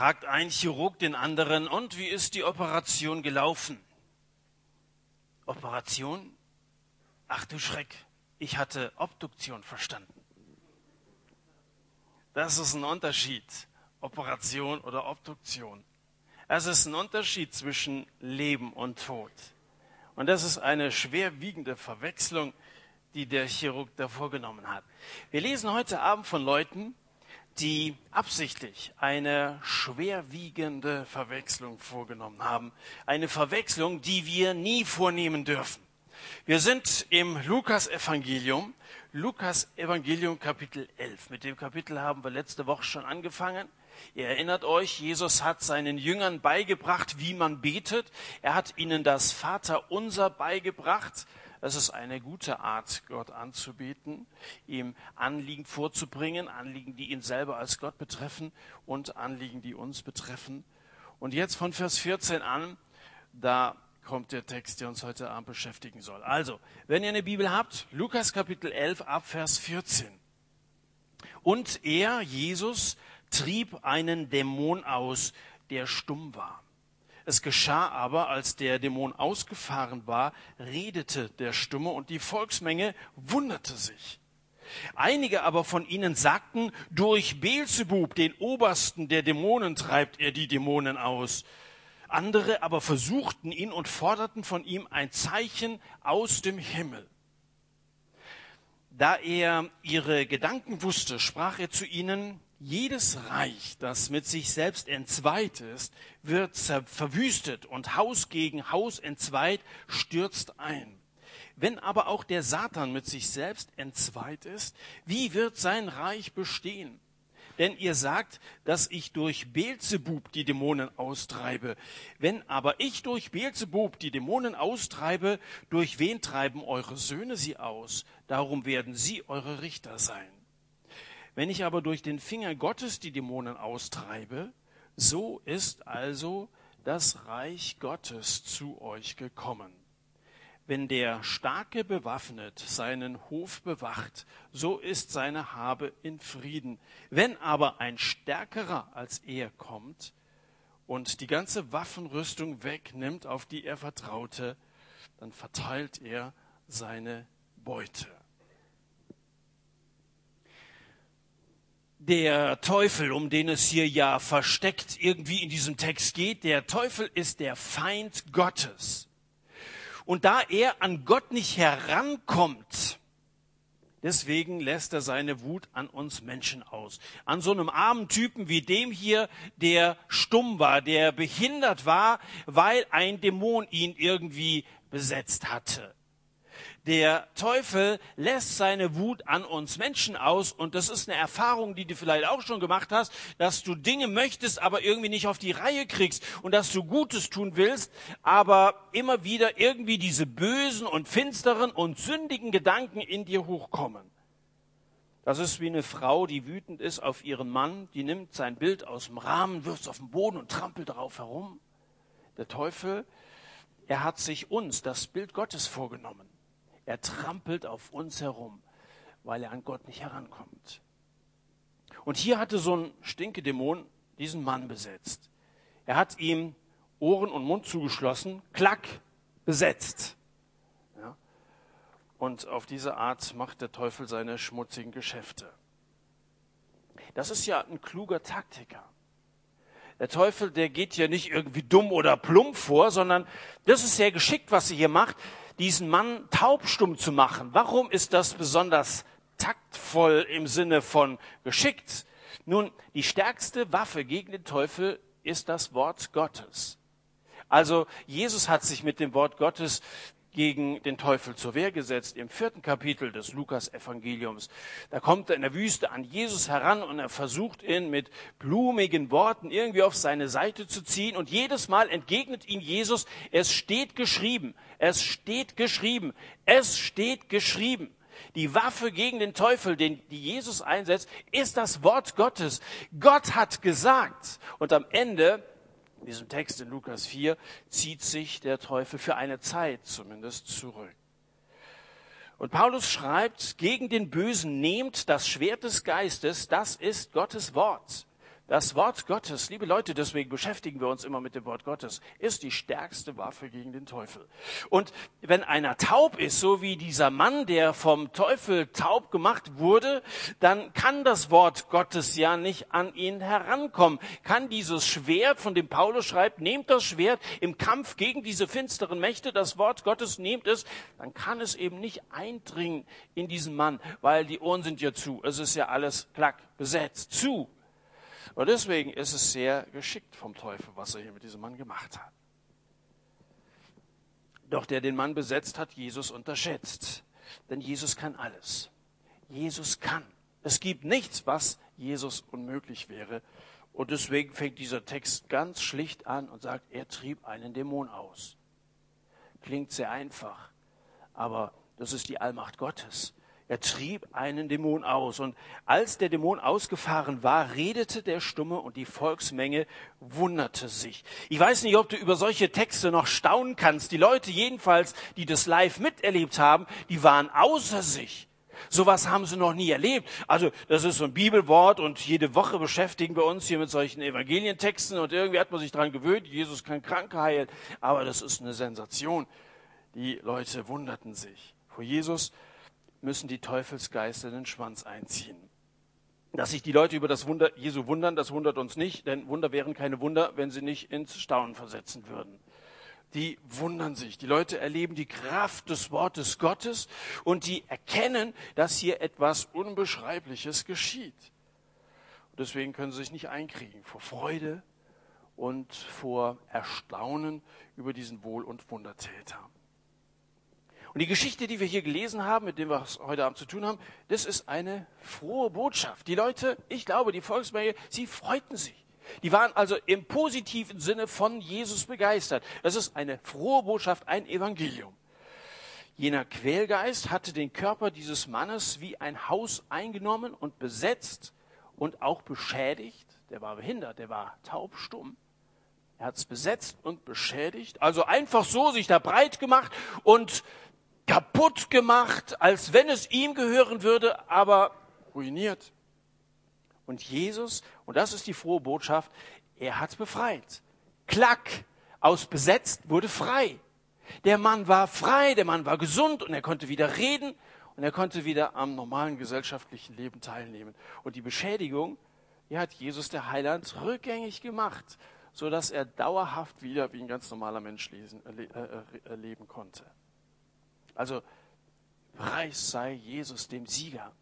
fragt ein Chirurg den anderen, und wie ist die Operation gelaufen? Operation? Ach du Schreck, ich hatte Obduktion verstanden. Das ist ein Unterschied, Operation oder Obduktion. Es ist ein Unterschied zwischen Leben und Tod. Und das ist eine schwerwiegende Verwechslung, die der Chirurg da vorgenommen hat. Wir lesen heute Abend von Leuten, die absichtlich eine schwerwiegende Verwechslung vorgenommen haben. Eine Verwechslung, die wir nie vornehmen dürfen. Wir sind im Lukas-Evangelium, Lukas-Evangelium Kapitel 11. Mit dem Kapitel haben wir letzte Woche schon angefangen. Ihr erinnert euch, Jesus hat seinen Jüngern beigebracht, wie man betet. Er hat ihnen das Vaterunser beigebracht. Es ist eine gute Art, Gott anzubeten, ihm Anliegen vorzubringen, Anliegen, die ihn selber als Gott betreffen und Anliegen, die uns betreffen. Und jetzt von Vers 14 an, da kommt der Text, der uns heute Abend beschäftigen soll. Also, wenn ihr eine Bibel habt, Lukas Kapitel 11 ab Vers 14. Und er, Jesus, trieb einen Dämon aus, der stumm war. Es geschah aber, als der Dämon ausgefahren war, redete der Stumme und die Volksmenge wunderte sich. Einige aber von ihnen sagten, durch Beelzebub, den Obersten der Dämonen, treibt er die Dämonen aus. Andere aber versuchten ihn und forderten von ihm ein Zeichen aus dem Himmel. Da er ihre Gedanken wusste, sprach er zu ihnen, jedes Reich, das mit sich selbst entzweit ist, wird verwüstet und Haus gegen Haus entzweit stürzt ein. Wenn aber auch der Satan mit sich selbst entzweit ist, wie wird sein Reich bestehen? Denn ihr sagt, dass ich durch Beelzebub die Dämonen austreibe. Wenn aber ich durch Beelzebub die Dämonen austreibe, durch wen treiben eure Söhne sie aus? Darum werden sie eure Richter sein. Wenn ich aber durch den Finger Gottes die Dämonen austreibe, so ist also das Reich Gottes zu euch gekommen. Wenn der Starke bewaffnet seinen Hof bewacht, so ist seine Habe in Frieden. Wenn aber ein Stärkerer als er kommt und die ganze Waffenrüstung wegnimmt, auf die er vertraute, dann verteilt er seine Beute. Der Teufel, um den es hier ja versteckt irgendwie in diesem Text geht, der Teufel ist der Feind Gottes. Und da er an Gott nicht herankommt, deswegen lässt er seine Wut an uns Menschen aus. An so einem armen Typen wie dem hier, der stumm war, der behindert war, weil ein Dämon ihn irgendwie besetzt hatte. Der Teufel lässt seine Wut an uns Menschen aus und das ist eine Erfahrung, die du vielleicht auch schon gemacht hast, dass du Dinge möchtest, aber irgendwie nicht auf die Reihe kriegst und dass du Gutes tun willst, aber immer wieder irgendwie diese bösen und finsteren und sündigen Gedanken in dir hochkommen. Das ist wie eine Frau, die wütend ist auf ihren Mann, die nimmt sein Bild aus dem Rahmen, wirft es auf den Boden und trampelt darauf herum. Der Teufel, er hat sich uns das Bild Gottes vorgenommen. Er trampelt auf uns herum, weil er an Gott nicht herankommt. Und hier hatte so ein Stinkedämon diesen Mann besetzt. Er hat ihm Ohren und Mund zugeschlossen, klack, besetzt. Ja? Und auf diese Art macht der Teufel seine schmutzigen Geschäfte. Das ist ja ein kluger Taktiker. Der Teufel, der geht ja nicht irgendwie dumm oder plump vor, sondern das ist sehr geschickt, was er hier macht diesen Mann taubstumm zu machen. Warum ist das besonders taktvoll im Sinne von geschickt? Nun, die stärkste Waffe gegen den Teufel ist das Wort Gottes. Also Jesus hat sich mit dem Wort Gottes gegen den Teufel zur Wehr gesetzt im vierten Kapitel des Lukas-Evangeliums. Da kommt er in der Wüste an Jesus heran und er versucht ihn mit blumigen Worten irgendwie auf seine Seite zu ziehen und jedes Mal entgegnet ihm Jesus, es steht geschrieben, es steht geschrieben, es steht geschrieben. Die Waffe gegen den Teufel, den, die Jesus einsetzt, ist das Wort Gottes. Gott hat gesagt. Und am Ende in diesem Text in Lukas 4 zieht sich der Teufel für eine Zeit zumindest zurück. Und Paulus schreibt, gegen den Bösen nehmt das Schwert des Geistes, das ist Gottes Wort. Das Wort Gottes, liebe Leute, deswegen beschäftigen wir uns immer mit dem Wort Gottes, ist die stärkste Waffe gegen den Teufel. Und wenn einer taub ist, so wie dieser Mann, der vom Teufel taub gemacht wurde, dann kann das Wort Gottes ja nicht an ihn herankommen. Kann dieses Schwert, von dem Paulus schreibt, nehmt das Schwert im Kampf gegen diese finsteren Mächte, das Wort Gottes nehmt es, dann kann es eben nicht eindringen in diesen Mann, weil die Ohren sind ja zu. Es ist ja alles klack besetzt, zu. Und deswegen ist es sehr geschickt vom Teufel, was er hier mit diesem Mann gemacht hat. Doch der den Mann besetzt hat, Jesus unterschätzt. Denn Jesus kann alles. Jesus kann. Es gibt nichts, was Jesus unmöglich wäre. Und deswegen fängt dieser Text ganz schlicht an und sagt, er trieb einen Dämon aus. Klingt sehr einfach, aber das ist die Allmacht Gottes. Er trieb einen Dämon aus. Und als der Dämon ausgefahren war, redete der Stumme und die Volksmenge wunderte sich. Ich weiß nicht, ob du über solche Texte noch staunen kannst. Die Leute jedenfalls, die das live miterlebt haben, die waren außer sich. Sowas haben sie noch nie erlebt. Also das ist so ein Bibelwort und jede Woche beschäftigen wir uns hier mit solchen Evangelientexten und irgendwie hat man sich daran gewöhnt, Jesus kann Kranke heilen. Aber das ist eine Sensation. Die Leute wunderten sich. Vor Jesus müssen die Teufelsgeister den Schwanz einziehen. Dass sich die Leute über das Wunder Jesu wundern, das wundert uns nicht, denn Wunder wären keine Wunder, wenn sie nicht ins Staunen versetzen würden. Die wundern sich. Die Leute erleben die Kraft des Wortes Gottes und die erkennen, dass hier etwas Unbeschreibliches geschieht. Und deswegen können sie sich nicht einkriegen vor Freude und vor Erstaunen über diesen Wohl- und Wundertäter. Und die Geschichte, die wir hier gelesen haben, mit dem wir es heute Abend zu tun haben, das ist eine frohe Botschaft. Die Leute, ich glaube, die Volksmenge, sie freuten sich. Die waren also im positiven Sinne von Jesus begeistert. Das ist eine frohe Botschaft, ein Evangelium. Jener Quälgeist hatte den Körper dieses Mannes wie ein Haus eingenommen und besetzt und auch beschädigt. Der war behindert, der war taubstumm. Er hat es besetzt und beschädigt, also einfach so sich da breit gemacht und kaputt gemacht, als wenn es ihm gehören würde, aber ruiniert. Und Jesus, und das ist die frohe Botschaft, er hat befreit. Klack, aus besetzt wurde frei. Der Mann war frei, der Mann war gesund und er konnte wieder reden und er konnte wieder am normalen gesellschaftlichen Leben teilnehmen. Und die Beschädigung, die hat Jesus der Heiland rückgängig gemacht, sodass er dauerhaft wieder wie ein ganz normaler Mensch äh, äh, äh leben konnte. Also Preis sei Jesus dem Sieger.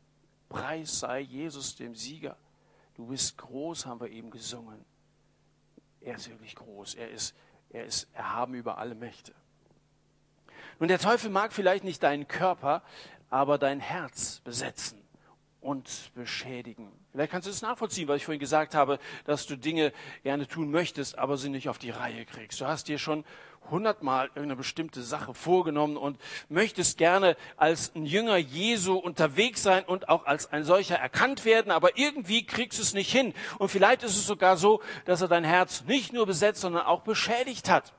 Preis sei Jesus dem Sieger. Du bist groß, haben wir eben gesungen. Er ist wirklich groß. Er ist, er ist erhaben über alle Mächte. Nun, der Teufel mag vielleicht nicht deinen Körper, aber dein Herz besetzen und beschädigen. Vielleicht kannst du es nachvollziehen, weil ich vorhin gesagt habe, dass du Dinge gerne tun möchtest, aber sie nicht auf die Reihe kriegst. Du hast dir schon hundertmal irgendeine bestimmte Sache vorgenommen und möchtest gerne als ein Jünger Jesu unterwegs sein und auch als ein solcher erkannt werden, aber irgendwie kriegst du es nicht hin. Und vielleicht ist es sogar so, dass er dein Herz nicht nur besetzt, sondern auch beschädigt hat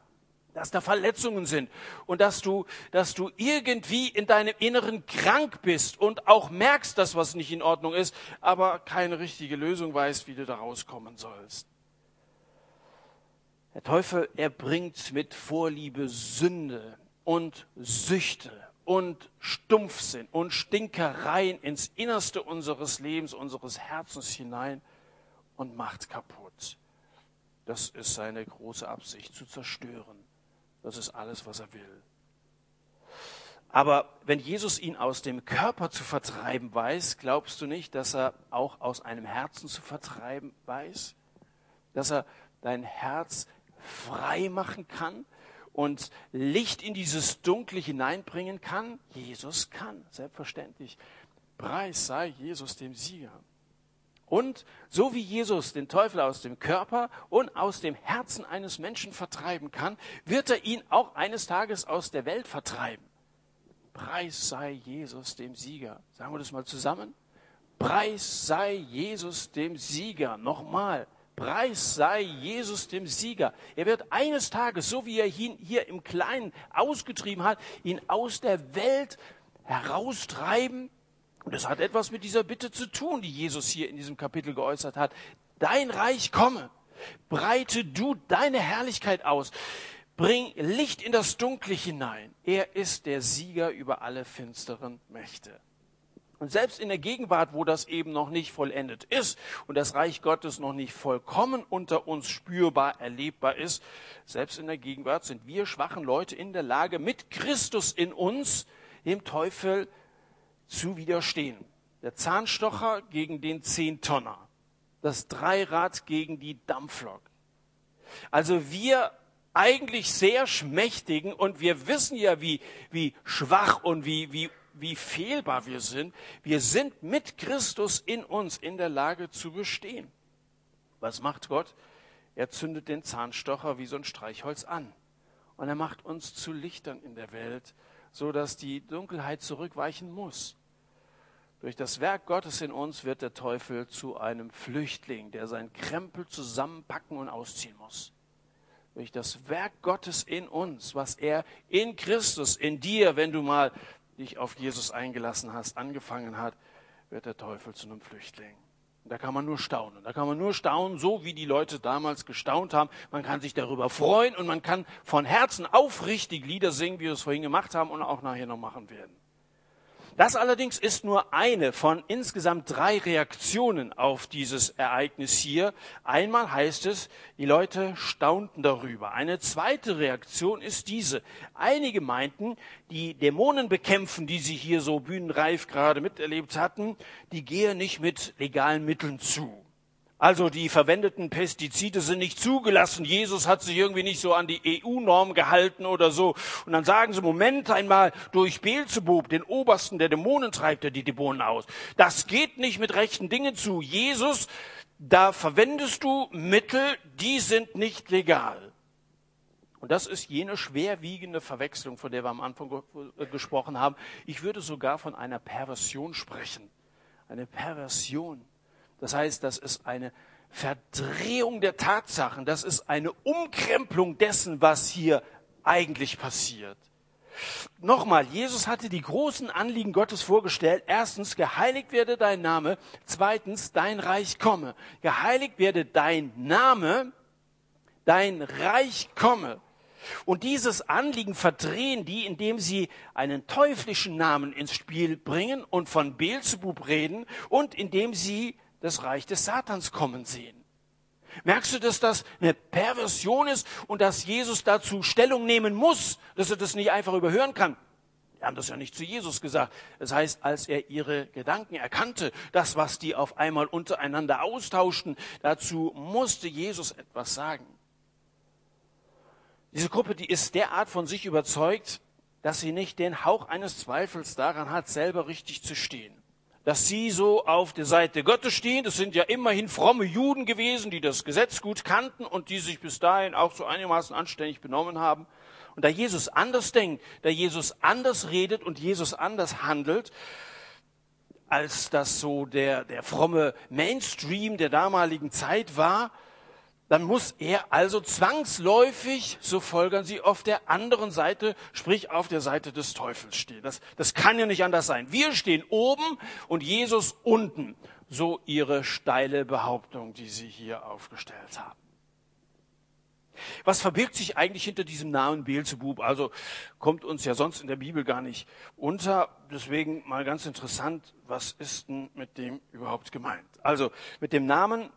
dass da Verletzungen sind und dass du, dass du irgendwie in deinem Inneren krank bist und auch merkst, dass was nicht in Ordnung ist, aber keine richtige Lösung weißt, wie du da rauskommen sollst. Der Teufel, er bringt mit Vorliebe Sünde und Süchte und Stumpfsinn und Stinkereien ins Innerste unseres Lebens, unseres Herzens hinein und macht kaputt. Das ist seine große Absicht, zu zerstören. Das ist alles, was er will. Aber wenn Jesus ihn aus dem Körper zu vertreiben weiß, glaubst du nicht, dass er auch aus einem Herzen zu vertreiben weiß? Dass er dein Herz frei machen kann und Licht in dieses Dunkle hineinbringen kann? Jesus kann, selbstverständlich. Preis sei Jesus dem Sieger. Und so wie Jesus den Teufel aus dem Körper und aus dem Herzen eines Menschen vertreiben kann, wird er ihn auch eines Tages aus der Welt vertreiben. Preis sei Jesus dem Sieger. Sagen wir das mal zusammen. Preis sei Jesus dem Sieger. Nochmal. Preis sei Jesus dem Sieger. Er wird eines Tages, so wie er ihn hier im Kleinen ausgetrieben hat, ihn aus der Welt heraustreiben und das hat etwas mit dieser Bitte zu tun, die Jesus hier in diesem Kapitel geäußert hat. dein Reich komme. Breite du deine Herrlichkeit aus. Bring Licht in das Dunkle hinein. Er ist der Sieger über alle finsteren Mächte. Und selbst in der Gegenwart, wo das eben noch nicht vollendet ist und das Reich Gottes noch nicht vollkommen unter uns spürbar, erlebbar ist, selbst in der Gegenwart sind wir schwachen Leute in der Lage, mit Christus in uns dem Teufel zu widerstehen. Der Zahnstocher gegen den Zehntonner. Das Dreirad gegen die Dampflok. Also wir eigentlich sehr schmächtigen und wir wissen ja, wie, wie schwach und wie, wie wie fehlbar wir sind. Wir sind mit Christus in uns in der Lage zu bestehen. Was macht Gott? Er zündet den Zahnstocher wie so ein Streichholz an. Und er macht uns zu Lichtern in der Welt, so dass die Dunkelheit zurückweichen muss. Durch das Werk Gottes in uns wird der Teufel zu einem Flüchtling, der sein Krempel zusammenpacken und ausziehen muss. Durch das Werk Gottes in uns, was er in Christus, in dir, wenn du mal dich auf Jesus eingelassen hast, angefangen hat, wird der Teufel zu einem Flüchtling. Da kann man nur staunen. Da kann man nur staunen, so wie die Leute damals gestaunt haben. Man kann sich darüber freuen und man kann von Herzen aufrichtig Lieder singen, wie wir es vorhin gemacht haben und auch nachher noch machen werden. Das allerdings ist nur eine von insgesamt drei Reaktionen auf dieses Ereignis hier. Einmal heißt es, die Leute staunten darüber. Eine zweite Reaktion ist diese. Einige meinten, die Dämonen bekämpfen, die sie hier so bühnenreif gerade miterlebt hatten, die gehe nicht mit legalen Mitteln zu. Also die verwendeten Pestizide sind nicht zugelassen. Jesus hat sich irgendwie nicht so an die EU-Norm gehalten oder so. Und dann sagen sie, Moment einmal, durch Beelzebub, den Obersten der Dämonen, treibt er die Dämonen aus. Das geht nicht mit rechten Dingen zu. Jesus, da verwendest du Mittel, die sind nicht legal. Und das ist jene schwerwiegende Verwechslung, von der wir am Anfang gesprochen haben. Ich würde sogar von einer Perversion sprechen. Eine Perversion. Das heißt, das ist eine Verdrehung der Tatsachen. Das ist eine Umkrempelung dessen, was hier eigentlich passiert. Nochmal, Jesus hatte die großen Anliegen Gottes vorgestellt. Erstens, geheiligt werde dein Name. Zweitens, dein Reich komme. Geheiligt werde dein Name, dein Reich komme. Und dieses Anliegen verdrehen die, indem sie einen teuflischen Namen ins Spiel bringen und von Beelzebub reden und indem sie das Reich des Satans kommen sehen. Merkst du, dass das eine Perversion ist und dass Jesus dazu Stellung nehmen muss, dass er das nicht einfach überhören kann? Wir haben das ja nicht zu Jesus gesagt. Das heißt, als er ihre Gedanken erkannte, das, was die auf einmal untereinander austauschten, dazu musste Jesus etwas sagen. Diese Gruppe, die ist derart von sich überzeugt, dass sie nicht den Hauch eines Zweifels daran hat, selber richtig zu stehen dass sie so auf der Seite Gottes stehen. Das sind ja immerhin fromme Juden gewesen, die das Gesetz gut kannten und die sich bis dahin auch so einigermaßen anständig benommen haben. Und da Jesus anders denkt, da Jesus anders redet und Jesus anders handelt, als das so der, der fromme Mainstream der damaligen Zeit war, dann muss er also zwangsläufig, so folgern sie, auf der anderen Seite, sprich auf der Seite des Teufels stehen. Das, das kann ja nicht anders sein. Wir stehen oben und Jesus unten. So ihre steile Behauptung, die sie hier aufgestellt haben. Was verbirgt sich eigentlich hinter diesem Namen Beelzebub? Also kommt uns ja sonst in der Bibel gar nicht unter. Deswegen mal ganz interessant, was ist denn mit dem überhaupt gemeint? Also mit dem Namen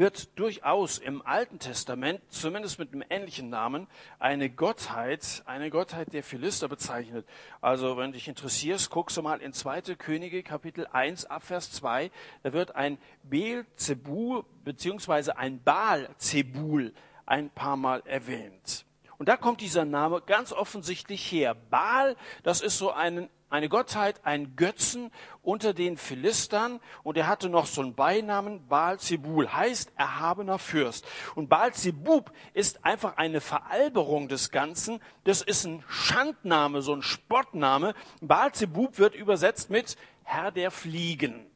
wird durchaus im Alten Testament, zumindest mit einem ähnlichen Namen, eine Gottheit, eine Gottheit der Philister bezeichnet. Also, wenn dich interessierst, guckst du mal in 2. Könige Kapitel 1 Abvers 2, da wird ein Beelzebul beziehungsweise ein Baal-Zebul ein paar Mal erwähnt. Und da kommt dieser Name ganz offensichtlich her. Baal, das ist so ein eine Gottheit, ein Götzen unter den Philistern und er hatte noch so einen Beinamen, Baal Zebul, heißt erhabener Fürst. Und Baal Zebub ist einfach eine Veralberung des Ganzen. Das ist ein Schandname, so ein Spottname. Baal Zebub wird übersetzt mit Herr der Fliegen.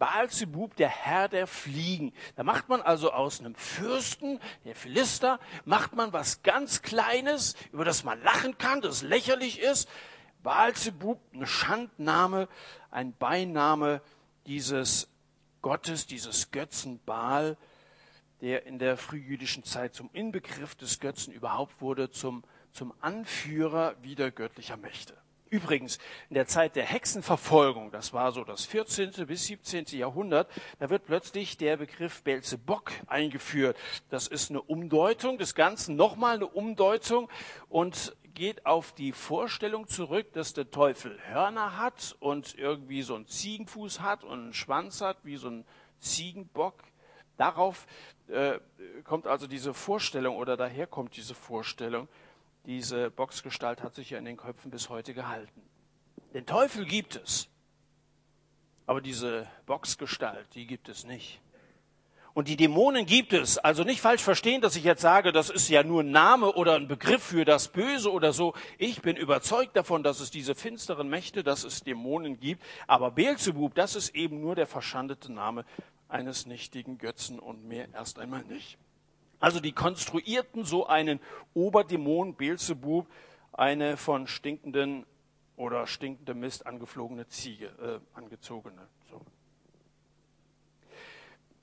Baalzebub, der Herr der Fliegen. Da macht man also aus einem Fürsten, der Philister, macht man was ganz Kleines, über das man lachen kann, das lächerlich ist. Baalzebub, eine Schandname, ein Beiname dieses Gottes, dieses Götzen Baal, der in der frühjüdischen Zeit zum Inbegriff des Götzen überhaupt wurde, zum, zum Anführer wieder göttlicher Mächte. Übrigens, in der Zeit der Hexenverfolgung, das war so das 14. bis 17. Jahrhundert, da wird plötzlich der Begriff Belzebok eingeführt. Das ist eine Umdeutung des Ganzen, nochmal eine Umdeutung und geht auf die Vorstellung zurück, dass der Teufel Hörner hat und irgendwie so einen Ziegenfuß hat und einen Schwanz hat, wie so ein Ziegenbock. Darauf äh, kommt also diese Vorstellung oder daher kommt diese Vorstellung. Diese Boxgestalt hat sich ja in den Köpfen bis heute gehalten. Den Teufel gibt es, aber diese Boxgestalt, die gibt es nicht. Und die Dämonen gibt es. Also nicht falsch verstehen, dass ich jetzt sage, das ist ja nur ein Name oder ein Begriff für das Böse oder so. Ich bin überzeugt davon, dass es diese finsteren Mächte, dass es Dämonen gibt. Aber Beelzebub, das ist eben nur der verschandete Name eines nichtigen Götzen und mehr erst einmal nicht. Also die konstruierten so einen Oberdämon Beelzebub, eine von stinkenden oder stinkendem Mist angeflogene Ziege, äh, angezogene. So.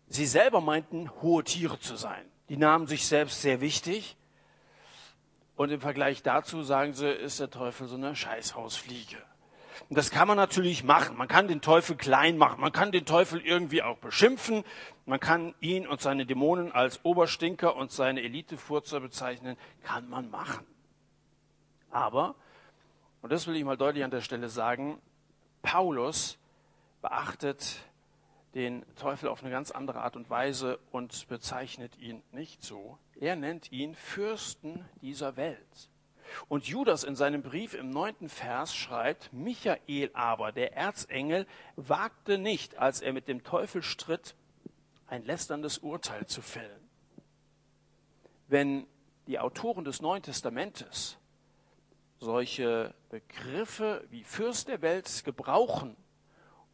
Sie selber meinten, hohe Tiere zu sein. Die nahmen sich selbst sehr wichtig. Und im Vergleich dazu, sagen sie, ist der Teufel so eine Scheißhausfliege. Und das kann man natürlich machen. Man kann den Teufel klein machen. Man kann den Teufel irgendwie auch beschimpfen. Man kann ihn und seine Dämonen als Oberstinker und seine Elitefurzer bezeichnen. Kann man machen. Aber, und das will ich mal deutlich an der Stelle sagen, Paulus beachtet den Teufel auf eine ganz andere Art und Weise und bezeichnet ihn nicht so. Er nennt ihn Fürsten dieser Welt. Und Judas in seinem Brief im neunten Vers schreibt, Michael aber, der Erzengel, wagte nicht, als er mit dem Teufel stritt, ein lästerndes Urteil zu fällen. Wenn die Autoren des Neuen Testamentes solche Begriffe wie Fürst der Welt gebrauchen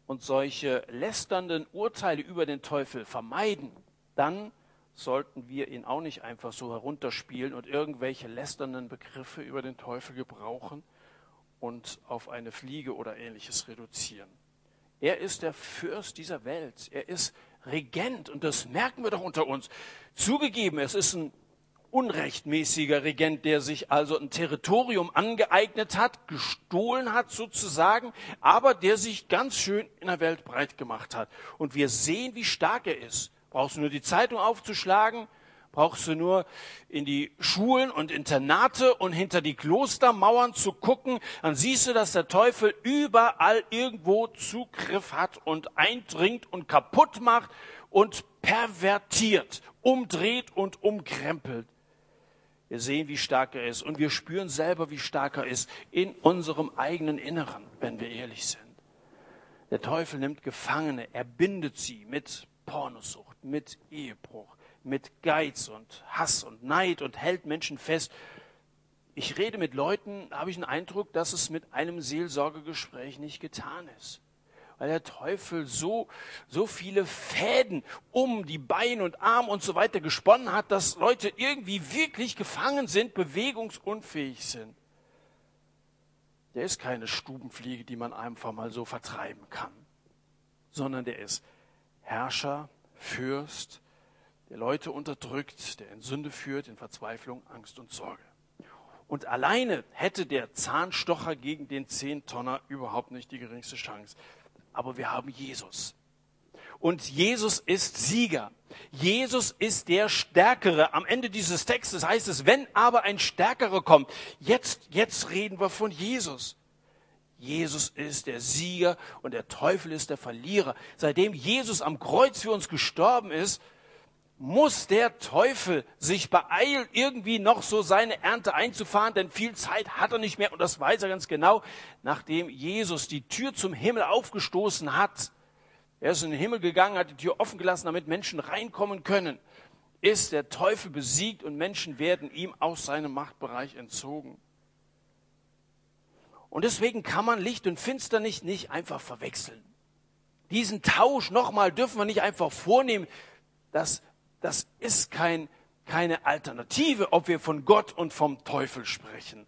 und solche lästernden Urteile über den Teufel vermeiden, dann sollten wir ihn auch nicht einfach so herunterspielen und irgendwelche lästernden Begriffe über den Teufel gebrauchen und auf eine Fliege oder ähnliches reduzieren. Er ist der Fürst dieser Welt. Er ist Regent und das merken wir doch unter uns. Zugegeben, es ist ein unrechtmäßiger Regent, der sich also ein Territorium angeeignet hat, gestohlen hat sozusagen, aber der sich ganz schön in der Welt breit gemacht hat. Und wir sehen, wie stark er ist. Brauchst du nur die Zeitung aufzuschlagen, brauchst du nur in die Schulen und Internate und hinter die Klostermauern zu gucken, dann siehst du, dass der Teufel überall irgendwo Zugriff hat und eindringt und kaputt macht und pervertiert, umdreht und umkrempelt. Wir sehen, wie stark er ist und wir spüren selber, wie stark er ist in unserem eigenen Inneren, wenn wir ehrlich sind. Der Teufel nimmt Gefangene, er bindet sie mit Pornosucht, mit Ehebruch, mit Geiz und Hass und Neid und hält Menschen fest. Ich rede mit Leuten, habe ich den Eindruck, dass es mit einem Seelsorgegespräch nicht getan ist. Weil der Teufel so, so viele Fäden um die Beine und Arme und so weiter gesponnen hat, dass Leute irgendwie wirklich gefangen sind, bewegungsunfähig sind. Der ist keine Stubenfliege, die man einfach mal so vertreiben kann, sondern der ist Herrscher, Fürst, der Leute unterdrückt, der in Sünde führt, in Verzweiflung, Angst und Sorge. Und alleine hätte der Zahnstocher gegen den Zehntonner überhaupt nicht die geringste Chance. Aber wir haben Jesus. Und Jesus ist Sieger. Jesus ist der Stärkere. Am Ende dieses Textes heißt es, wenn aber ein Stärkerer kommt, jetzt, jetzt reden wir von Jesus. Jesus ist der Sieger und der Teufel ist der Verlierer. Seitdem Jesus am Kreuz für uns gestorben ist, muss der Teufel sich beeilen, irgendwie noch so seine Ernte einzufahren, denn viel Zeit hat er nicht mehr und das weiß er ganz genau, nachdem Jesus die Tür zum Himmel aufgestoßen hat. Er ist in den Himmel gegangen, hat die Tür offen gelassen, damit Menschen reinkommen können. Ist der Teufel besiegt und Menschen werden ihm aus seinem Machtbereich entzogen. Und deswegen kann man Licht und Finsternis nicht einfach verwechseln. Diesen Tausch nochmal dürfen wir nicht einfach vornehmen. Das, das ist kein, keine Alternative, ob wir von Gott und vom Teufel sprechen.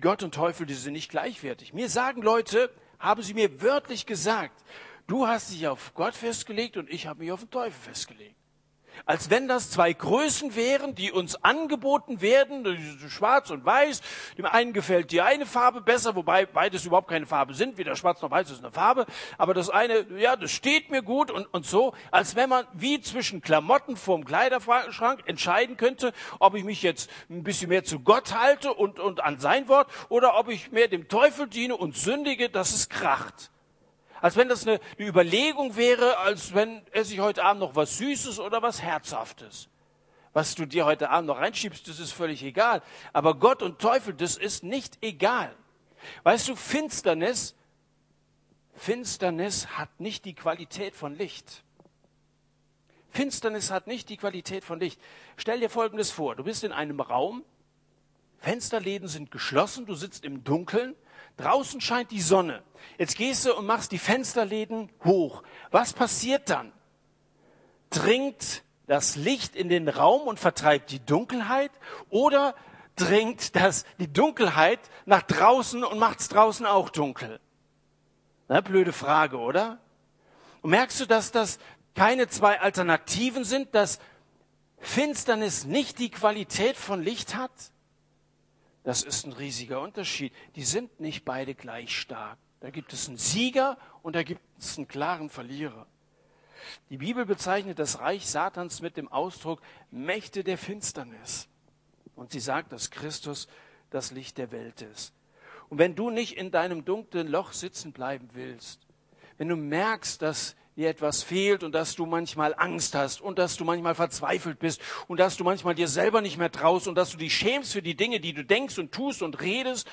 Gott und Teufel, die sind nicht gleichwertig. Mir sagen Leute, haben sie mir wörtlich gesagt, Du hast dich auf Gott festgelegt und ich habe mich auf den Teufel festgelegt als wenn das zwei Größen wären, die uns angeboten werden, schwarz und weiß. Dem einen gefällt die eine Farbe besser, wobei beides überhaupt keine Farbe sind, weder schwarz noch weiß ist eine Farbe. Aber das eine, ja, das steht mir gut und, und so, als wenn man wie zwischen Klamotten vorm Kleiderschrank entscheiden könnte, ob ich mich jetzt ein bisschen mehr zu Gott halte und, und an sein Wort oder ob ich mehr dem Teufel diene und sündige, dass es kracht. Als wenn das eine, eine Überlegung wäre, als wenn esse ich heute Abend noch was Süßes oder was Herzhaftes. Was du dir heute Abend noch reinschiebst, das ist völlig egal. Aber Gott und Teufel, das ist nicht egal. Weißt du, Finsternis, Finsternis hat nicht die Qualität von Licht. Finsternis hat nicht die Qualität von Licht. Stell dir Folgendes vor. Du bist in einem Raum, Fensterläden sind geschlossen, du sitzt im Dunkeln Draußen scheint die Sonne. Jetzt gehst du und machst die Fensterläden hoch. Was passiert dann? Dringt das Licht in den Raum und vertreibt die Dunkelheit oder dringt das, die Dunkelheit nach draußen und macht es draußen auch dunkel? Na, blöde Frage, oder? Und merkst du, dass das keine zwei Alternativen sind, dass Finsternis nicht die Qualität von Licht hat? Das ist ein riesiger Unterschied. Die sind nicht beide gleich stark. Da gibt es einen Sieger und da gibt es einen klaren Verlierer. Die Bibel bezeichnet das Reich Satans mit dem Ausdruck Mächte der Finsternis. Und sie sagt, dass Christus das Licht der Welt ist. Und wenn du nicht in deinem dunklen Loch sitzen bleiben willst, wenn du merkst, dass dir etwas fehlt und dass du manchmal Angst hast und dass du manchmal verzweifelt bist und dass du manchmal dir selber nicht mehr traust und dass du dich schämst für die Dinge, die du denkst und tust und redest,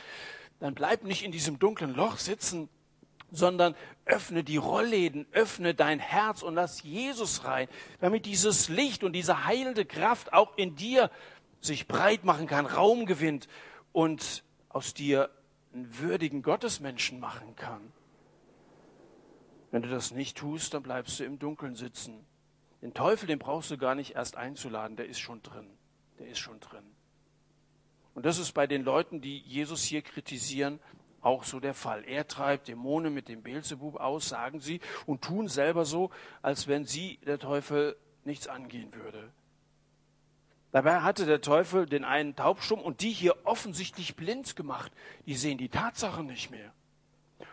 dann bleib nicht in diesem dunklen Loch sitzen, sondern öffne die Rollläden, öffne dein Herz und lass Jesus rein, damit dieses Licht und diese heilende Kraft auch in dir sich breit machen kann, Raum gewinnt und aus dir einen würdigen Gottesmenschen machen kann. Wenn du das nicht tust, dann bleibst du im Dunkeln sitzen. Den Teufel, den brauchst du gar nicht erst einzuladen, der ist schon drin. Der ist schon drin. Und das ist bei den Leuten, die Jesus hier kritisieren, auch so der Fall. Er treibt Dämonen mit dem Beelzebub aus, sagen sie, und tun selber so, als wenn sie, der Teufel, nichts angehen würde. Dabei hatte der Teufel den einen taubstumm und die hier offensichtlich blind gemacht. Die sehen die Tatsachen nicht mehr.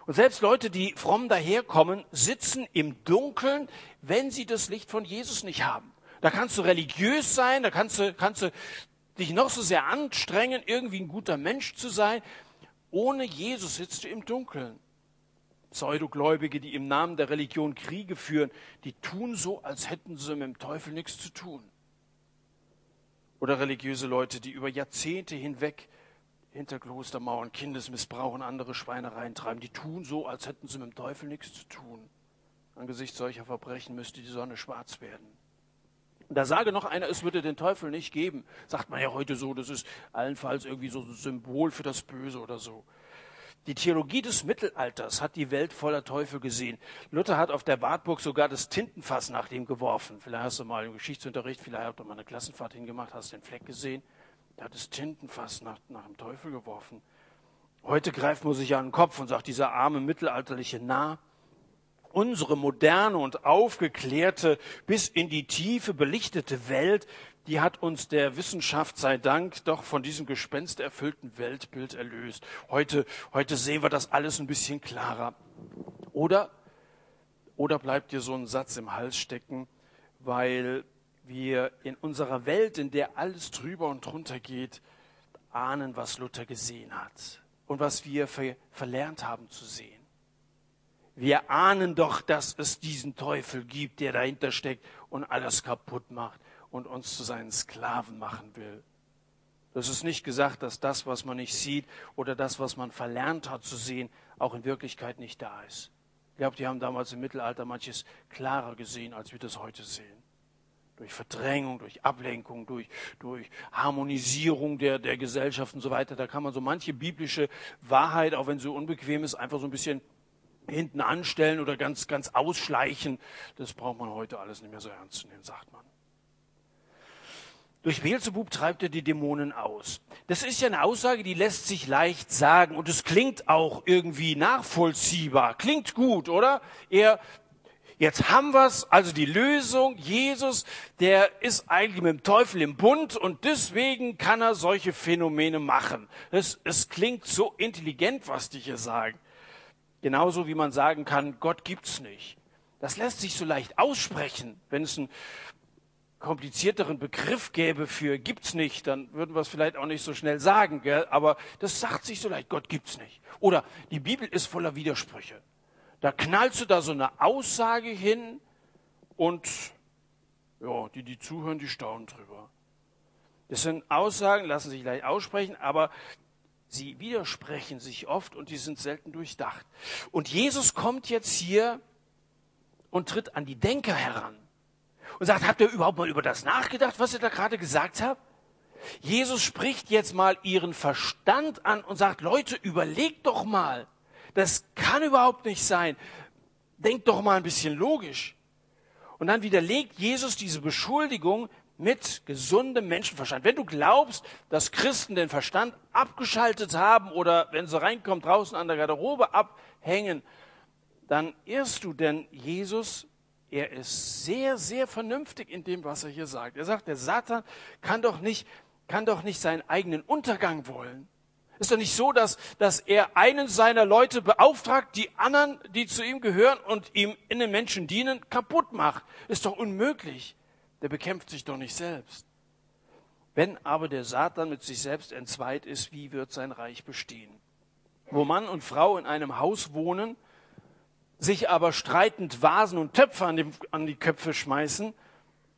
Und selbst Leute, die fromm daherkommen, sitzen im Dunkeln, wenn sie das Licht von Jesus nicht haben. Da kannst du religiös sein, da kannst du, kannst du dich noch so sehr anstrengen, irgendwie ein guter Mensch zu sein. Ohne Jesus sitzt du im Dunkeln. Pseudogläubige, die im Namen der Religion Kriege führen, die tun so, als hätten sie mit dem Teufel nichts zu tun. Oder religiöse Leute, die über Jahrzehnte hinweg hinter Klostermauern Kindesmissbrauch und andere Schweinereien treiben. Die tun so, als hätten sie mit dem Teufel nichts zu tun. Angesichts solcher Verbrechen müsste die Sonne schwarz werden. Da sage noch einer, es würde den Teufel nicht geben. Sagt man ja heute so, das ist allenfalls irgendwie so ein Symbol für das Böse oder so. Die Theologie des Mittelalters hat die Welt voller Teufel gesehen. Luther hat auf der Wartburg sogar das Tintenfass nach dem geworfen. Vielleicht hast du mal im Geschichtsunterricht, vielleicht hast du mal eine Klassenfahrt hingemacht, hast den Fleck gesehen. Er hat das Tintenfass nach, nach dem Teufel geworfen. Heute greift man sich an den Kopf und sagt, dieser arme mittelalterliche Narr, unsere moderne und aufgeklärte, bis in die Tiefe belichtete Welt, die hat uns der Wissenschaft sei Dank doch von diesem gespensterfüllten Weltbild erlöst. Heute, heute sehen wir das alles ein bisschen klarer. Oder, oder bleibt dir so ein Satz im Hals stecken, weil wir in unserer Welt, in der alles drüber und drunter geht, ahnen, was Luther gesehen hat und was wir ver verlernt haben zu sehen. Wir ahnen doch, dass es diesen Teufel gibt, der dahinter steckt und alles kaputt macht und uns zu seinen Sklaven machen will. Das ist nicht gesagt, dass das, was man nicht sieht oder das, was man verlernt hat zu sehen, auch in Wirklichkeit nicht da ist. Ich glaube, die haben damals im Mittelalter manches klarer gesehen, als wir das heute sehen durch Verdrängung, durch Ablenkung, durch, durch Harmonisierung der, der Gesellschaft und so weiter. Da kann man so manche biblische Wahrheit, auch wenn sie unbequem ist, einfach so ein bisschen hinten anstellen oder ganz, ganz ausschleichen. Das braucht man heute alles nicht mehr so ernst zu nehmen, sagt man. Durch Beelzebub treibt er die Dämonen aus. Das ist ja eine Aussage, die lässt sich leicht sagen und es klingt auch irgendwie nachvollziehbar. Klingt gut, oder? Er Jetzt haben wir's, also die Lösung. Jesus, der ist eigentlich mit dem Teufel im Bund und deswegen kann er solche Phänomene machen. Es, es klingt so intelligent, was die hier sagen. Genauso wie man sagen kann, Gott gibt's nicht. Das lässt sich so leicht aussprechen. Wenn es einen komplizierteren Begriff gäbe für gibt's nicht, dann würden wir es vielleicht auch nicht so schnell sagen. Gell? Aber das sagt sich so leicht, Gott gibt's nicht. Oder die Bibel ist voller Widersprüche. Da knallst du da so eine Aussage hin und ja, die, die zuhören, die staunen drüber. Das sind Aussagen, lassen sich leicht aussprechen, aber sie widersprechen sich oft und die sind selten durchdacht. Und Jesus kommt jetzt hier und tritt an die Denker heran und sagt, habt ihr überhaupt mal über das nachgedacht, was ihr da gerade gesagt habt? Jesus spricht jetzt mal ihren Verstand an und sagt, Leute, überlegt doch mal. Das kann überhaupt nicht sein. Denkt doch mal ein bisschen logisch. Und dann widerlegt Jesus diese Beschuldigung mit gesundem Menschenverstand. Wenn du glaubst, dass Christen den Verstand abgeschaltet haben oder wenn sie reinkommen, draußen an der Garderobe abhängen, dann irrst du, denn Jesus, er ist sehr, sehr vernünftig in dem, was er hier sagt. Er sagt, der Satan kann doch nicht, kann doch nicht seinen eigenen Untergang wollen. Ist doch nicht so, dass, dass er einen seiner Leute beauftragt, die anderen, die zu ihm gehören und ihm in den Menschen dienen, kaputt macht. Ist doch unmöglich. Der bekämpft sich doch nicht selbst. Wenn aber der Satan mit sich selbst entzweit ist, wie wird sein Reich bestehen? Wo Mann und Frau in einem Haus wohnen, sich aber streitend Vasen und Töpfe an die, an die Köpfe schmeißen,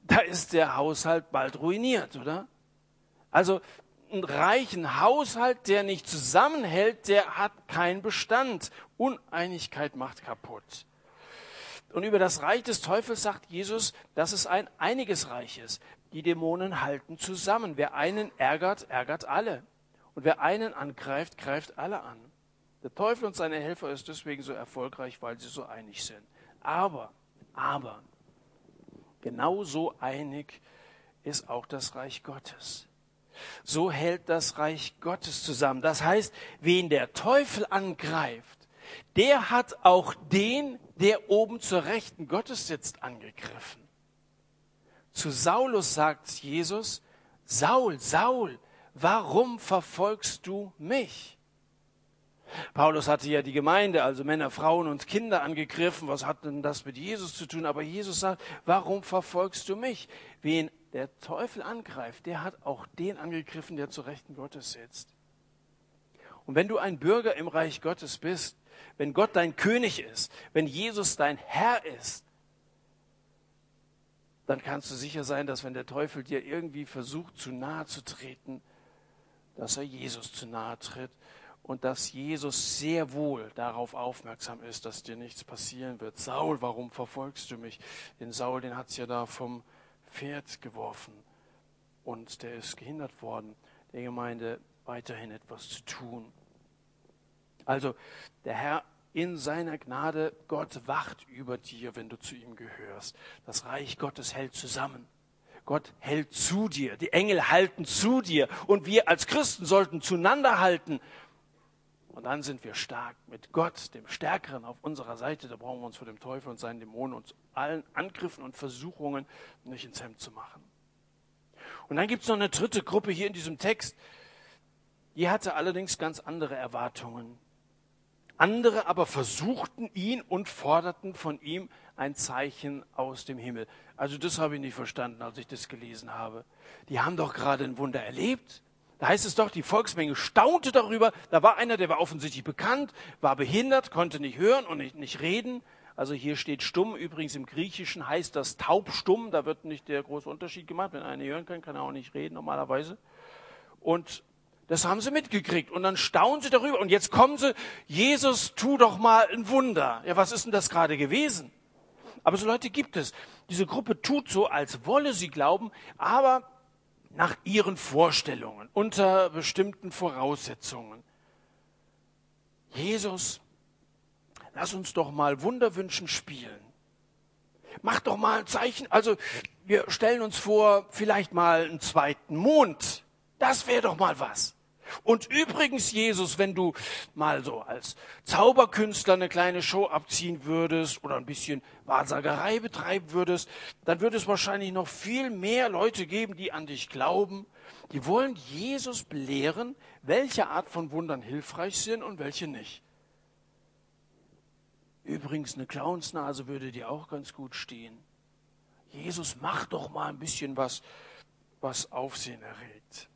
da ist der Haushalt bald ruiniert, oder? Also einen reichen Haushalt, der nicht zusammenhält, der hat keinen Bestand. Uneinigkeit macht kaputt. Und über das Reich des Teufels sagt Jesus, dass es ein einiges Reich ist. Die Dämonen halten zusammen. Wer einen ärgert, ärgert alle. Und wer einen angreift, greift alle an. Der Teufel und seine Helfer ist deswegen so erfolgreich, weil sie so einig sind. Aber, aber, genauso einig ist auch das Reich Gottes so hält das Reich Gottes zusammen. Das heißt, wen der Teufel angreift, der hat auch den, der oben zur Rechten Gottes sitzt, angegriffen. Zu Saulus sagt Jesus, Saul, Saul, warum verfolgst du mich? Paulus hatte ja die Gemeinde, also Männer, Frauen und Kinder angegriffen. Was hat denn das mit Jesus zu tun? Aber Jesus sagt, warum verfolgst du mich? Wen der Teufel angreift, der hat auch den angegriffen, der zur Rechten Gottes sitzt. Und wenn du ein Bürger im Reich Gottes bist, wenn Gott dein König ist, wenn Jesus dein Herr ist, dann kannst du sicher sein, dass wenn der Teufel dir irgendwie versucht, zu nahe zu treten, dass er Jesus zu nahe tritt und dass Jesus sehr wohl darauf aufmerksam ist, dass dir nichts passieren wird. Saul, warum verfolgst du mich? Den Saul, den hat's ja da vom Pferd geworfen und der ist gehindert worden, der Gemeinde weiterhin etwas zu tun. Also der Herr in seiner Gnade, Gott wacht über dir, wenn du zu ihm gehörst. Das Reich Gottes hält zusammen. Gott hält zu dir. Die Engel halten zu dir. Und wir als Christen sollten zueinander halten. Und dann sind wir stark mit Gott, dem Stärkeren auf unserer Seite. Da brauchen wir uns vor dem Teufel und seinen Dämonen und allen Angriffen und Versuchungen nicht ins Hemd zu machen. Und dann gibt es noch eine dritte Gruppe hier in diesem Text. Die hatte allerdings ganz andere Erwartungen. Andere aber versuchten ihn und forderten von ihm ein Zeichen aus dem Himmel. Also das habe ich nicht verstanden, als ich das gelesen habe. Die haben doch gerade ein Wunder erlebt. Da heißt es doch, die Volksmenge staunte darüber. Da war einer, der war offensichtlich bekannt, war behindert, konnte nicht hören und nicht, nicht reden. Also hier steht stumm. Übrigens im Griechischen heißt das taubstumm. Da wird nicht der große Unterschied gemacht. Wenn einer hören kann, kann er auch nicht reden normalerweise. Und das haben sie mitgekriegt. Und dann staunen sie darüber. Und jetzt kommen sie, Jesus, tu doch mal ein Wunder. Ja, was ist denn das gerade gewesen? Aber so Leute gibt es. Diese Gruppe tut so, als wolle sie glauben, aber nach ihren Vorstellungen, unter bestimmten Voraussetzungen. Jesus, lass uns doch mal Wunderwünschen spielen. Mach doch mal ein Zeichen. Also wir stellen uns vor, vielleicht mal einen zweiten Mond. Das wäre doch mal was. Und übrigens, Jesus, wenn du mal so als Zauberkünstler eine kleine Show abziehen würdest oder ein bisschen Wahrsagerei betreiben würdest, dann würde es wahrscheinlich noch viel mehr Leute geben, die an dich glauben. Die wollen Jesus belehren, welche Art von Wundern hilfreich sind und welche nicht. Übrigens, eine Clownsnase würde dir auch ganz gut stehen. Jesus, mach doch mal ein bisschen was, was Aufsehen erregt.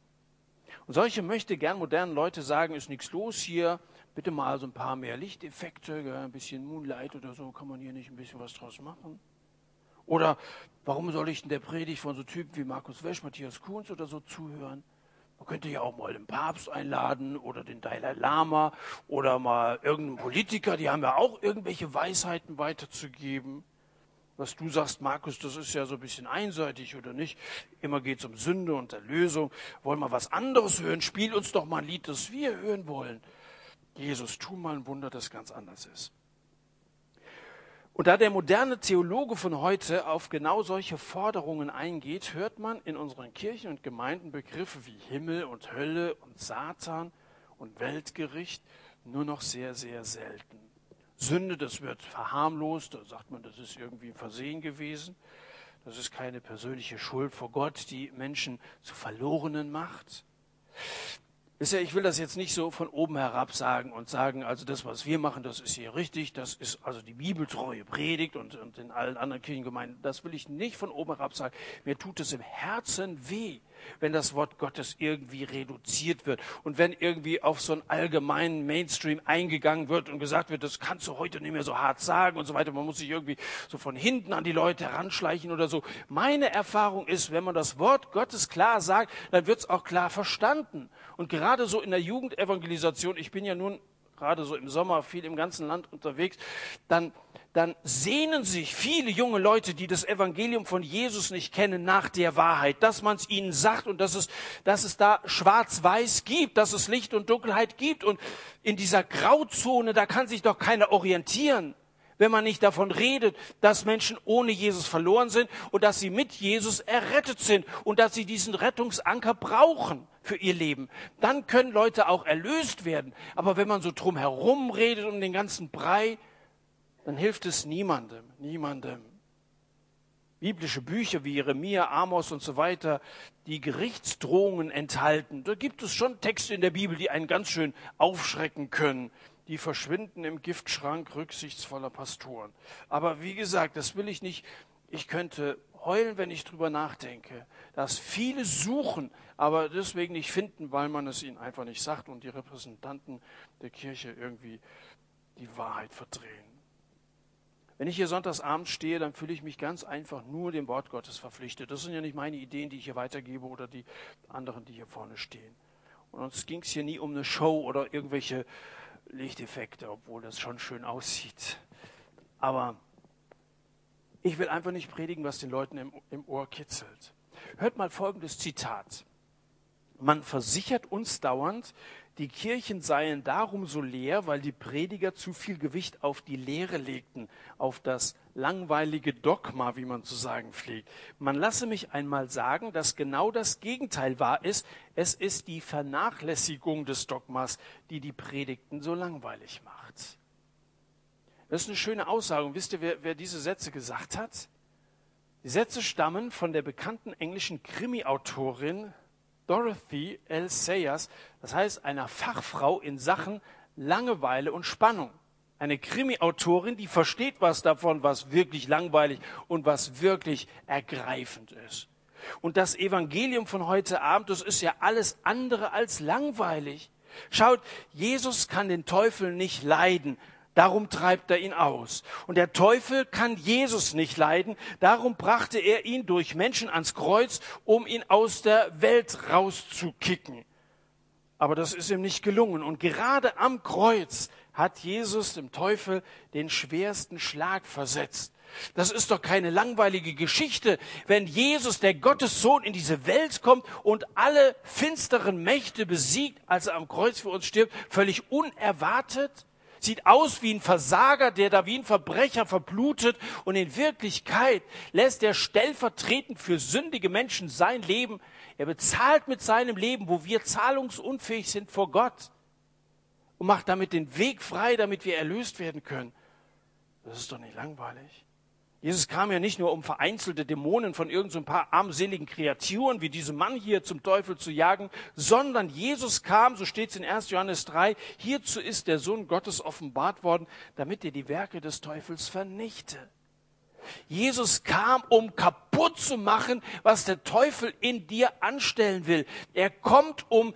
Und solche möchte gern modernen Leute sagen, ist nichts los hier, bitte mal so ein paar mehr Lichteffekte, ein bisschen Moonlight oder so, kann man hier nicht ein bisschen was draus machen? Oder warum soll ich in der Predigt von so Typen wie Markus Wesch, Matthias Kuhns oder so zuhören? Man könnte ja auch mal den Papst einladen oder den Dalai Lama oder mal irgendeinen Politiker, die haben ja auch irgendwelche Weisheiten weiterzugeben. Was du sagst, Markus, das ist ja so ein bisschen einseitig oder nicht. Immer geht es um Sünde und Erlösung. Wollen wir was anderes hören? Spiel uns doch mal ein Lied, das wir hören wollen. Jesus, tu mal ein Wunder, das ganz anders ist. Und da der moderne Theologe von heute auf genau solche Forderungen eingeht, hört man in unseren Kirchen und Gemeinden Begriffe wie Himmel und Hölle und Satan und Weltgericht nur noch sehr, sehr selten. Sünde, das wird verharmlost, da sagt man, das ist irgendwie Versehen gewesen. Das ist keine persönliche Schuld vor Gott, die Menschen zu Verlorenen macht. Ich will das jetzt nicht so von oben herab sagen und sagen, also das, was wir machen, das ist hier richtig, das ist also die bibeltreue Predigt und, und in allen anderen Kirchengemeinden. Das will ich nicht von oben herab sagen. Mir tut es im Herzen weh, wenn das Wort Gottes irgendwie reduziert wird und wenn irgendwie auf so einen allgemeinen Mainstream eingegangen wird und gesagt wird, das kannst du heute nicht mehr so hart sagen und so weiter. Man muss sich irgendwie so von hinten an die Leute heranschleichen oder so. Meine Erfahrung ist, wenn man das Wort Gottes klar sagt, dann wird es auch klar verstanden. Und gerade so in der Jugendevangelisation, ich bin ja nun gerade so im Sommer viel im ganzen Land unterwegs, dann, dann sehnen sich viele junge Leute, die das Evangelium von Jesus nicht kennen, nach der Wahrheit, dass man es ihnen sagt und dass es, dass es da schwarz-weiß gibt, dass es Licht und Dunkelheit gibt. Und in dieser Grauzone, da kann sich doch keiner orientieren wenn man nicht davon redet, dass Menschen ohne Jesus verloren sind und dass sie mit Jesus errettet sind und dass sie diesen Rettungsanker brauchen für ihr Leben. Dann können Leute auch erlöst werden. Aber wenn man so drum herum redet um den ganzen Brei, dann hilft es niemandem, niemandem. Biblische Bücher wie Jeremia, Amos und so weiter, die Gerichtsdrohungen enthalten. Da gibt es schon Texte in der Bibel, die einen ganz schön aufschrecken können die verschwinden im Giftschrank rücksichtsvoller Pastoren. Aber wie gesagt, das will ich nicht. Ich könnte heulen, wenn ich drüber nachdenke, dass viele suchen, aber deswegen nicht finden, weil man es ihnen einfach nicht sagt und die Repräsentanten der Kirche irgendwie die Wahrheit verdrehen. Wenn ich hier sonntagsabends stehe, dann fühle ich mich ganz einfach nur dem Wort Gottes verpflichtet. Das sind ja nicht meine Ideen, die ich hier weitergebe oder die anderen, die hier vorne stehen. Und uns ging es hier nie um eine Show oder irgendwelche Lichteffekte, obwohl das schon schön aussieht. Aber ich will einfach nicht predigen, was den Leuten im, im Ohr kitzelt. Hört mal folgendes Zitat. Man versichert uns dauernd, die Kirchen seien darum so leer, weil die Prediger zu viel Gewicht auf die Lehre legten, auf das langweilige Dogma, wie man zu sagen pflegt. Man lasse mich einmal sagen, dass genau das Gegenteil wahr ist. Es ist die Vernachlässigung des Dogmas, die die Predigten so langweilig macht. Das ist eine schöne Aussage. Und wisst ihr, wer, wer diese Sätze gesagt hat? Die Sätze stammen von der bekannten englischen Krimi-Autorin Dorothy L. Sayers, das heißt einer Fachfrau in Sachen Langeweile und Spannung. Eine Krimi-Autorin, die versteht was davon, was wirklich langweilig und was wirklich ergreifend ist. Und das Evangelium von heute Abend, das ist ja alles andere als langweilig. Schaut, Jesus kann den Teufel nicht leiden. Darum treibt er ihn aus. Und der Teufel kann Jesus nicht leiden. Darum brachte er ihn durch Menschen ans Kreuz, um ihn aus der Welt rauszukicken. Aber das ist ihm nicht gelungen. Und gerade am Kreuz hat Jesus dem Teufel den schwersten Schlag versetzt. Das ist doch keine langweilige Geschichte, wenn Jesus, der Gottessohn, in diese Welt kommt und alle finsteren Mächte besiegt, als er am Kreuz für uns stirbt, völlig unerwartet sieht aus wie ein Versager, der da wie ein Verbrecher verblutet und in Wirklichkeit lässt er stellvertretend für sündige Menschen sein Leben Er bezahlt mit seinem Leben, wo wir zahlungsunfähig sind vor Gott und macht damit den Weg frei, damit wir erlöst werden können. Das ist doch nicht langweilig. Jesus kam ja nicht nur, um vereinzelte Dämonen von irgendein so paar armseligen Kreaturen wie diesem Mann hier zum Teufel zu jagen, sondern Jesus kam, so steht es in 1. Johannes 3, hierzu ist der Sohn Gottes offenbart worden, damit er die Werke des Teufels vernichte. Jesus kam, um kaputt zu machen, was der Teufel in dir anstellen will. Er kommt, um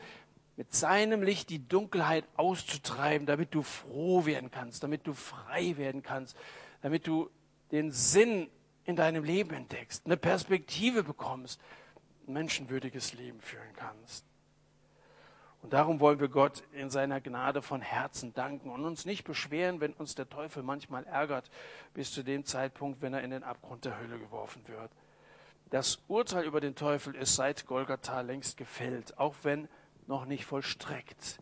mit seinem Licht die Dunkelheit auszutreiben, damit du froh werden kannst, damit du frei werden kannst, damit du den Sinn in deinem Leben entdeckst, eine Perspektive bekommst, ein menschenwürdiges Leben führen kannst. Und darum wollen wir Gott in seiner Gnade von Herzen danken und uns nicht beschweren, wenn uns der Teufel manchmal ärgert, bis zu dem Zeitpunkt, wenn er in den Abgrund der Hölle geworfen wird. Das Urteil über den Teufel ist seit Golgatha längst gefällt, auch wenn noch nicht vollstreckt.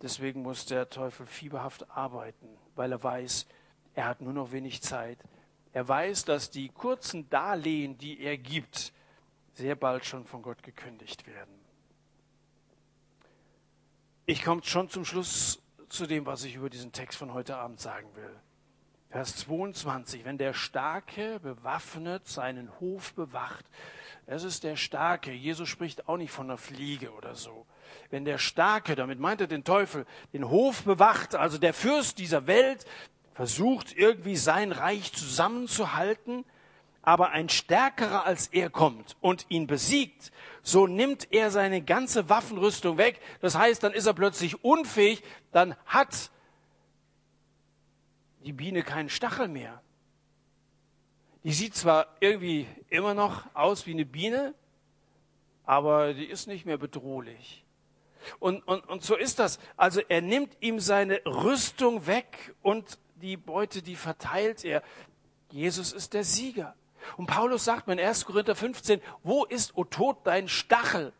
Deswegen muss der Teufel fieberhaft arbeiten, weil er weiß, er hat nur noch wenig Zeit. Er weiß, dass die kurzen Darlehen, die er gibt, sehr bald schon von Gott gekündigt werden. Ich komme schon zum Schluss zu dem, was ich über diesen Text von heute Abend sagen will. Vers 22, wenn der Starke bewaffnet seinen Hof bewacht, es ist der Starke. Jesus spricht auch nicht von einer Fliege oder so. Wenn der Starke, damit meint er den Teufel, den Hof bewacht, also der Fürst dieser Welt, versucht irgendwie sein Reich zusammenzuhalten, aber ein Stärkerer als er kommt und ihn besiegt, so nimmt er seine ganze Waffenrüstung weg. Das heißt, dann ist er plötzlich unfähig, dann hat die Biene keinen Stachel mehr. Die sieht zwar irgendwie immer noch aus wie eine Biene, aber die ist nicht mehr bedrohlich. Und, und, und so ist das. Also er nimmt ihm seine Rüstung weg und die Beute, die verteilt er. Jesus ist der Sieger. Und Paulus sagt mir in 1. Korinther 15, wo ist, o Tod, dein Stachel?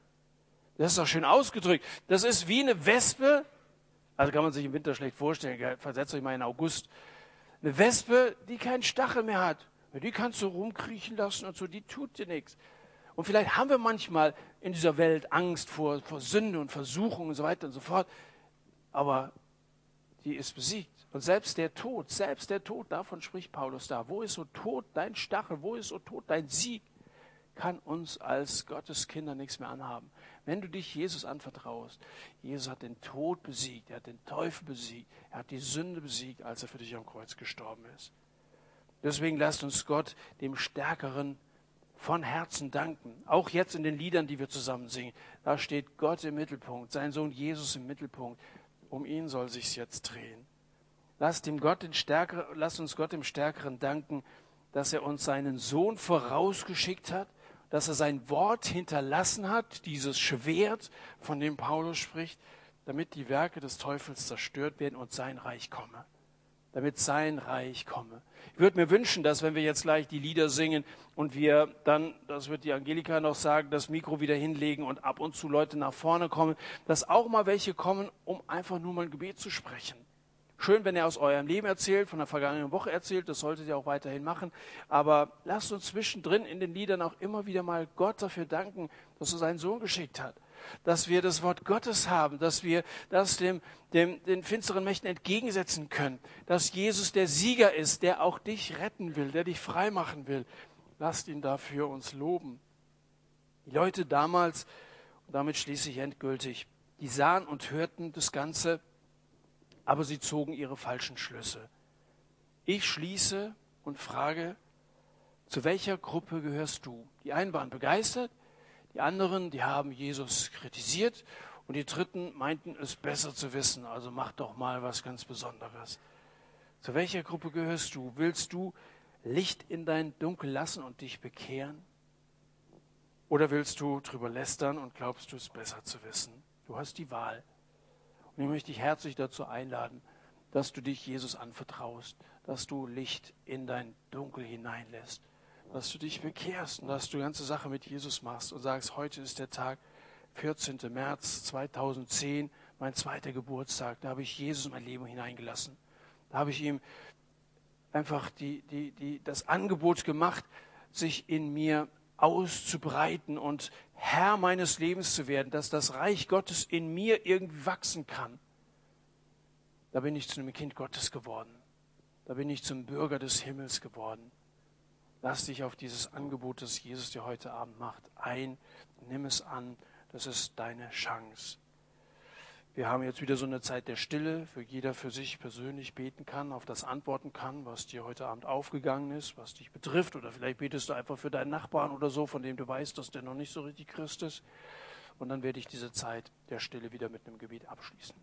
Das ist doch schön ausgedrückt. Das ist wie eine Wespe. Also kann man sich im Winter schlecht vorstellen. Versetzt euch mal in August. Eine Wespe, die keinen Stachel mehr hat. Die kannst du rumkriechen lassen und so, die tut dir nichts. Und vielleicht haben wir manchmal in dieser Welt Angst vor, vor Sünde und Versuchung und so weiter und so fort. Aber die ist besiegt. Und selbst der Tod, selbst der Tod, davon spricht Paulus da. Wo ist so Tod dein Stachel? Wo ist so Tod dein Sieg? Kann uns als Gottes Kinder nichts mehr anhaben. Wenn du dich Jesus anvertraust, Jesus hat den Tod besiegt, er hat den Teufel besiegt, er hat die Sünde besiegt, als er für dich am Kreuz gestorben ist. Deswegen lasst uns Gott, dem Stärkeren, von Herzen danken. Auch jetzt in den Liedern, die wir zusammen singen. Da steht Gott im Mittelpunkt, sein Sohn Jesus im Mittelpunkt. Um ihn soll sich's jetzt drehen. Lasst, dem Gott den Stärker, lasst uns Gott dem Stärkeren danken, dass er uns seinen Sohn vorausgeschickt hat, dass er sein Wort hinterlassen hat, dieses Schwert, von dem Paulus spricht, damit die Werke des Teufels zerstört werden und sein Reich komme. Damit sein Reich komme. Ich würde mir wünschen, dass wenn wir jetzt gleich die Lieder singen und wir dann, das wird die Angelika noch sagen, das Mikro wieder hinlegen und ab und zu Leute nach vorne kommen, dass auch mal welche kommen, um einfach nur mal ein Gebet zu sprechen Schön, wenn er aus eurem Leben erzählt, von der vergangenen Woche erzählt, das solltet ihr auch weiterhin machen. Aber lasst uns zwischendrin in den Liedern auch immer wieder mal Gott dafür danken, dass er seinen Sohn geschickt hat. Dass wir das Wort Gottes haben, dass wir das dem, dem, den finsteren Mächten entgegensetzen können. Dass Jesus der Sieger ist, der auch dich retten will, der dich frei machen will. Lasst ihn dafür uns loben. Die Leute damals, und damit schließe ich endgültig, die sahen und hörten das Ganze aber sie zogen ihre falschen Schlüsse. Ich schließe und frage, zu welcher Gruppe gehörst du? Die einen waren begeistert, die anderen, die haben Jesus kritisiert und die dritten meinten es besser zu wissen, also mach doch mal was ganz Besonderes. Zu welcher Gruppe gehörst du? Willst du Licht in dein Dunkel lassen und dich bekehren? Oder willst du drüber lästern und glaubst du es besser zu wissen? Du hast die Wahl. Und ich möchte dich herzlich dazu einladen, dass du dich Jesus anvertraust, dass du Licht in dein Dunkel hineinlässt, dass du dich bekehrst und dass du die ganze Sache mit Jesus machst und sagst, heute ist der Tag, 14. März 2010, mein zweiter Geburtstag, da habe ich Jesus in mein Leben hineingelassen. Da habe ich ihm einfach die, die, die, das Angebot gemacht, sich in mir auszubreiten und Herr meines Lebens zu werden, dass das Reich Gottes in mir irgendwie wachsen kann, da bin ich zu einem Kind Gottes geworden. Da bin ich zum Bürger des Himmels geworden. Lass dich auf dieses Angebot, das Jesus dir heute Abend macht, ein. Nimm es an. Das ist deine Chance. Wir haben jetzt wieder so eine Zeit der Stille, wo jeder für sich persönlich beten kann, auf das antworten kann, was dir heute Abend aufgegangen ist, was dich betrifft. Oder vielleicht betest du einfach für deinen Nachbarn oder so, von dem du weißt, dass der noch nicht so richtig Christ ist. Und dann werde ich diese Zeit der Stille wieder mit einem Gebet abschließen.